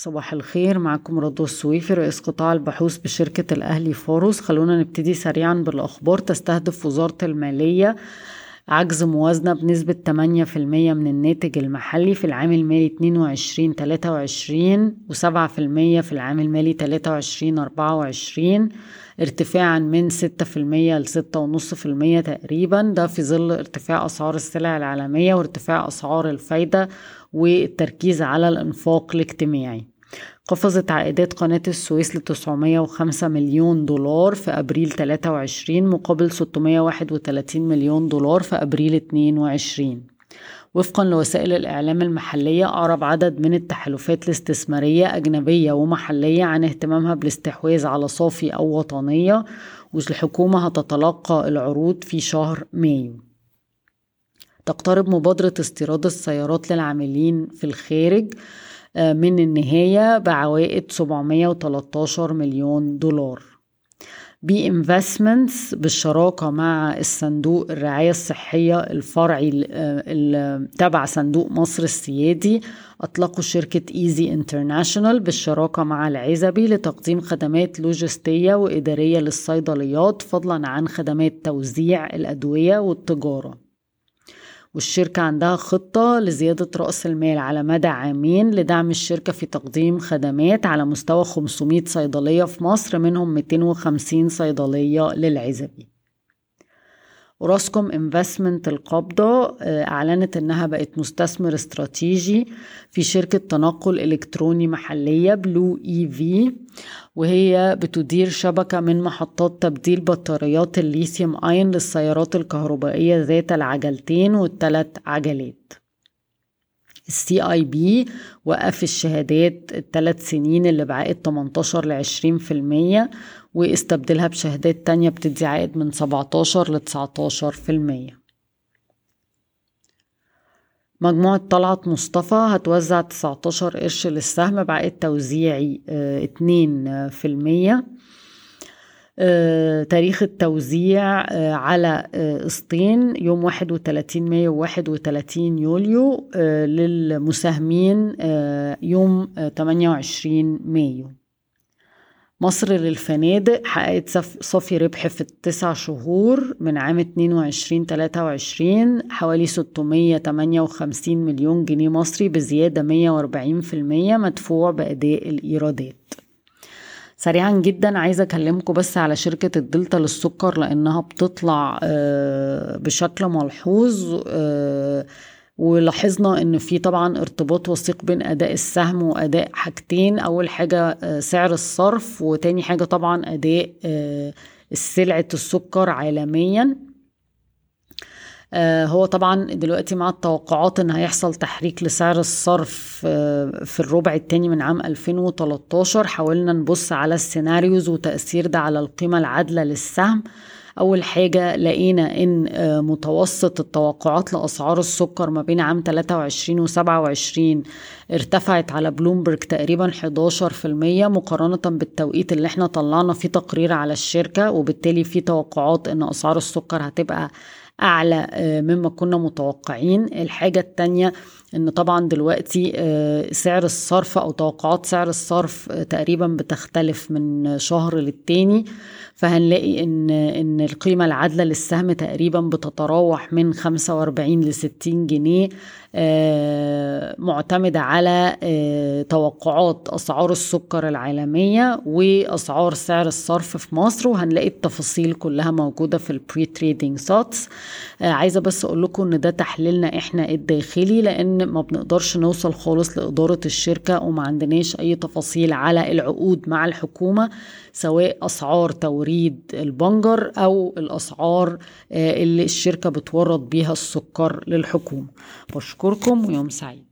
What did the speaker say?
صباح الخير معكم رضوى السويفي رئيس قطاع البحوث بشركة الأهلي فاروس خلونا نبتدي سريعا بالأخبار. تستهدف وزارة المالية عجز موازنة بنسبة 8% من الناتج المحلي في العام المالي 22 23 و7% في العام المالي 23 24 ارتفاعا من 6% ل 6.5% تقريبا. ده في ظل ارتفاع أسعار السلع العالمية وارتفاع أسعار الفايدة والتركيز على الإنفاق الاجتماعي. قفزت عائدات قناة السويس ل 905 مليون دولار في أبريل 23 مقابل 631 مليون دولار في أبريل 22 وفقا لوسائل الإعلام المحلية أعرب عدد من التحالفات الاستثمارية أجنبية ومحلية عن اهتمامها بالاستحواذ على صافي أو وطنية والحكومة هتتلقى العروض في شهر مايو. تقترب مبادرة استيراد السيارات للعاملين في الخارج من النهاية بعوائد 713 مليون دولار. B Investments بالشراكة مع الصندوق الرعاية الصحية الفرعي تبع صندوق مصر السيادي أطلقوا شركة EZ International بالشراكة مع العزبي لتقديم خدمات لوجستية وإدارية للصيدليات فضلا عن خدمات توزيع الأدوية والتجارة. والشركة عندها خطة لزيادة رأس المال على مدى عامين لدعم الشركة في تقديم خدمات على مستوى 500 صيدلية في مصر منهم 250 صيدلية للعزبي. أوراسكوم Investment القابضة آه، أعلنت إنها بقت مستثمر استراتيجي في شركة تنقل إلكتروني محلية Blu EV وهي بتدير شبكة من محطات تبديل بطاريات الليثيوم أيون للسيارات الكهربائية ذات العجلتين والثلاث عجلات. السي اي بي وقف الشهادات الثلاث سنين اللي بعائد 18 ل 20% واستبدلها بشهادات تانية بتدي عائد من 17 ل 19% مجموعة طلعت مصطفى هتوزع 19 قرش للسهم بعائد توزيعي 2% آه، تاريخ التوزيع آه، على آه، قسطين يوم 31 مايو و 31 يوليو للمساهمين يوم 28 مايو. مصر للفنادق حققت صافي ربح في التسع شهور من عام 22 23 حوالي 658 مليون جنيه مصري بزيادة 140% مدفوع بأداء الإيرادات. سريعا جدا عايزة أكلمكم بس على شركة الدلتا للسكر لأنها بتطلع آه، بشكل ملحوظ آه، ولاحظنا إن في طبعا ارتباط وثيق بين أداء السهم وأداء حاجتين أول حاجة آه، سعر الصرف وتاني حاجة طبعا أداء سلعة السكر عالميا. هو طبعا دلوقتي مع التوقعات إن هيحصل تحريك لسعر الصرف آه، في الربع الثاني من عام 2013 حاولنا نبص على السيناريوز وتأثير ده على القيمة العادلة للسهم. أول حاجة لقينا إن آه، متوسط التوقعات لأسعار السكر ما بين عام 23 و 27 ارتفعت على بلومبرج تقريبا 11% مقارنة بالتوقيت اللي إحنا طلعنا فيه تقرير على الشركة وبالتالي في توقعات إن أسعار السكر هتبقى أعلى آه، مما كنا متوقعين. الحاجة التانية إن طبعا دلوقتي آه، سعر الصرف أو توقعات سعر الصرف آه، تقريبا بتختلف من شهر للتاني. فهنلاقي إن إن القيمة العادلة للسهم تقريبا بتتراوح من 45 ل 60 جنيه معتمدة على توقعات أسعار السكر العالمية وأسعار سعر الصرف في مصر. وهنلاقي التفاصيل كلها موجودة في ال Pre-Trading Thoughts عايزة بس أقول لكم إن ده تحليلنا إحنا الداخلي لأن ما بنقدرش نوصل خالص لإدارة الشركة وما عندناش أي تفاصيل على العقود مع الحكومة سواء أسعار توريد البنجر أو الأسعار آه، اللي الشركة بتورد بيها السكر للحكومة. بشكركم ويوم سعيد.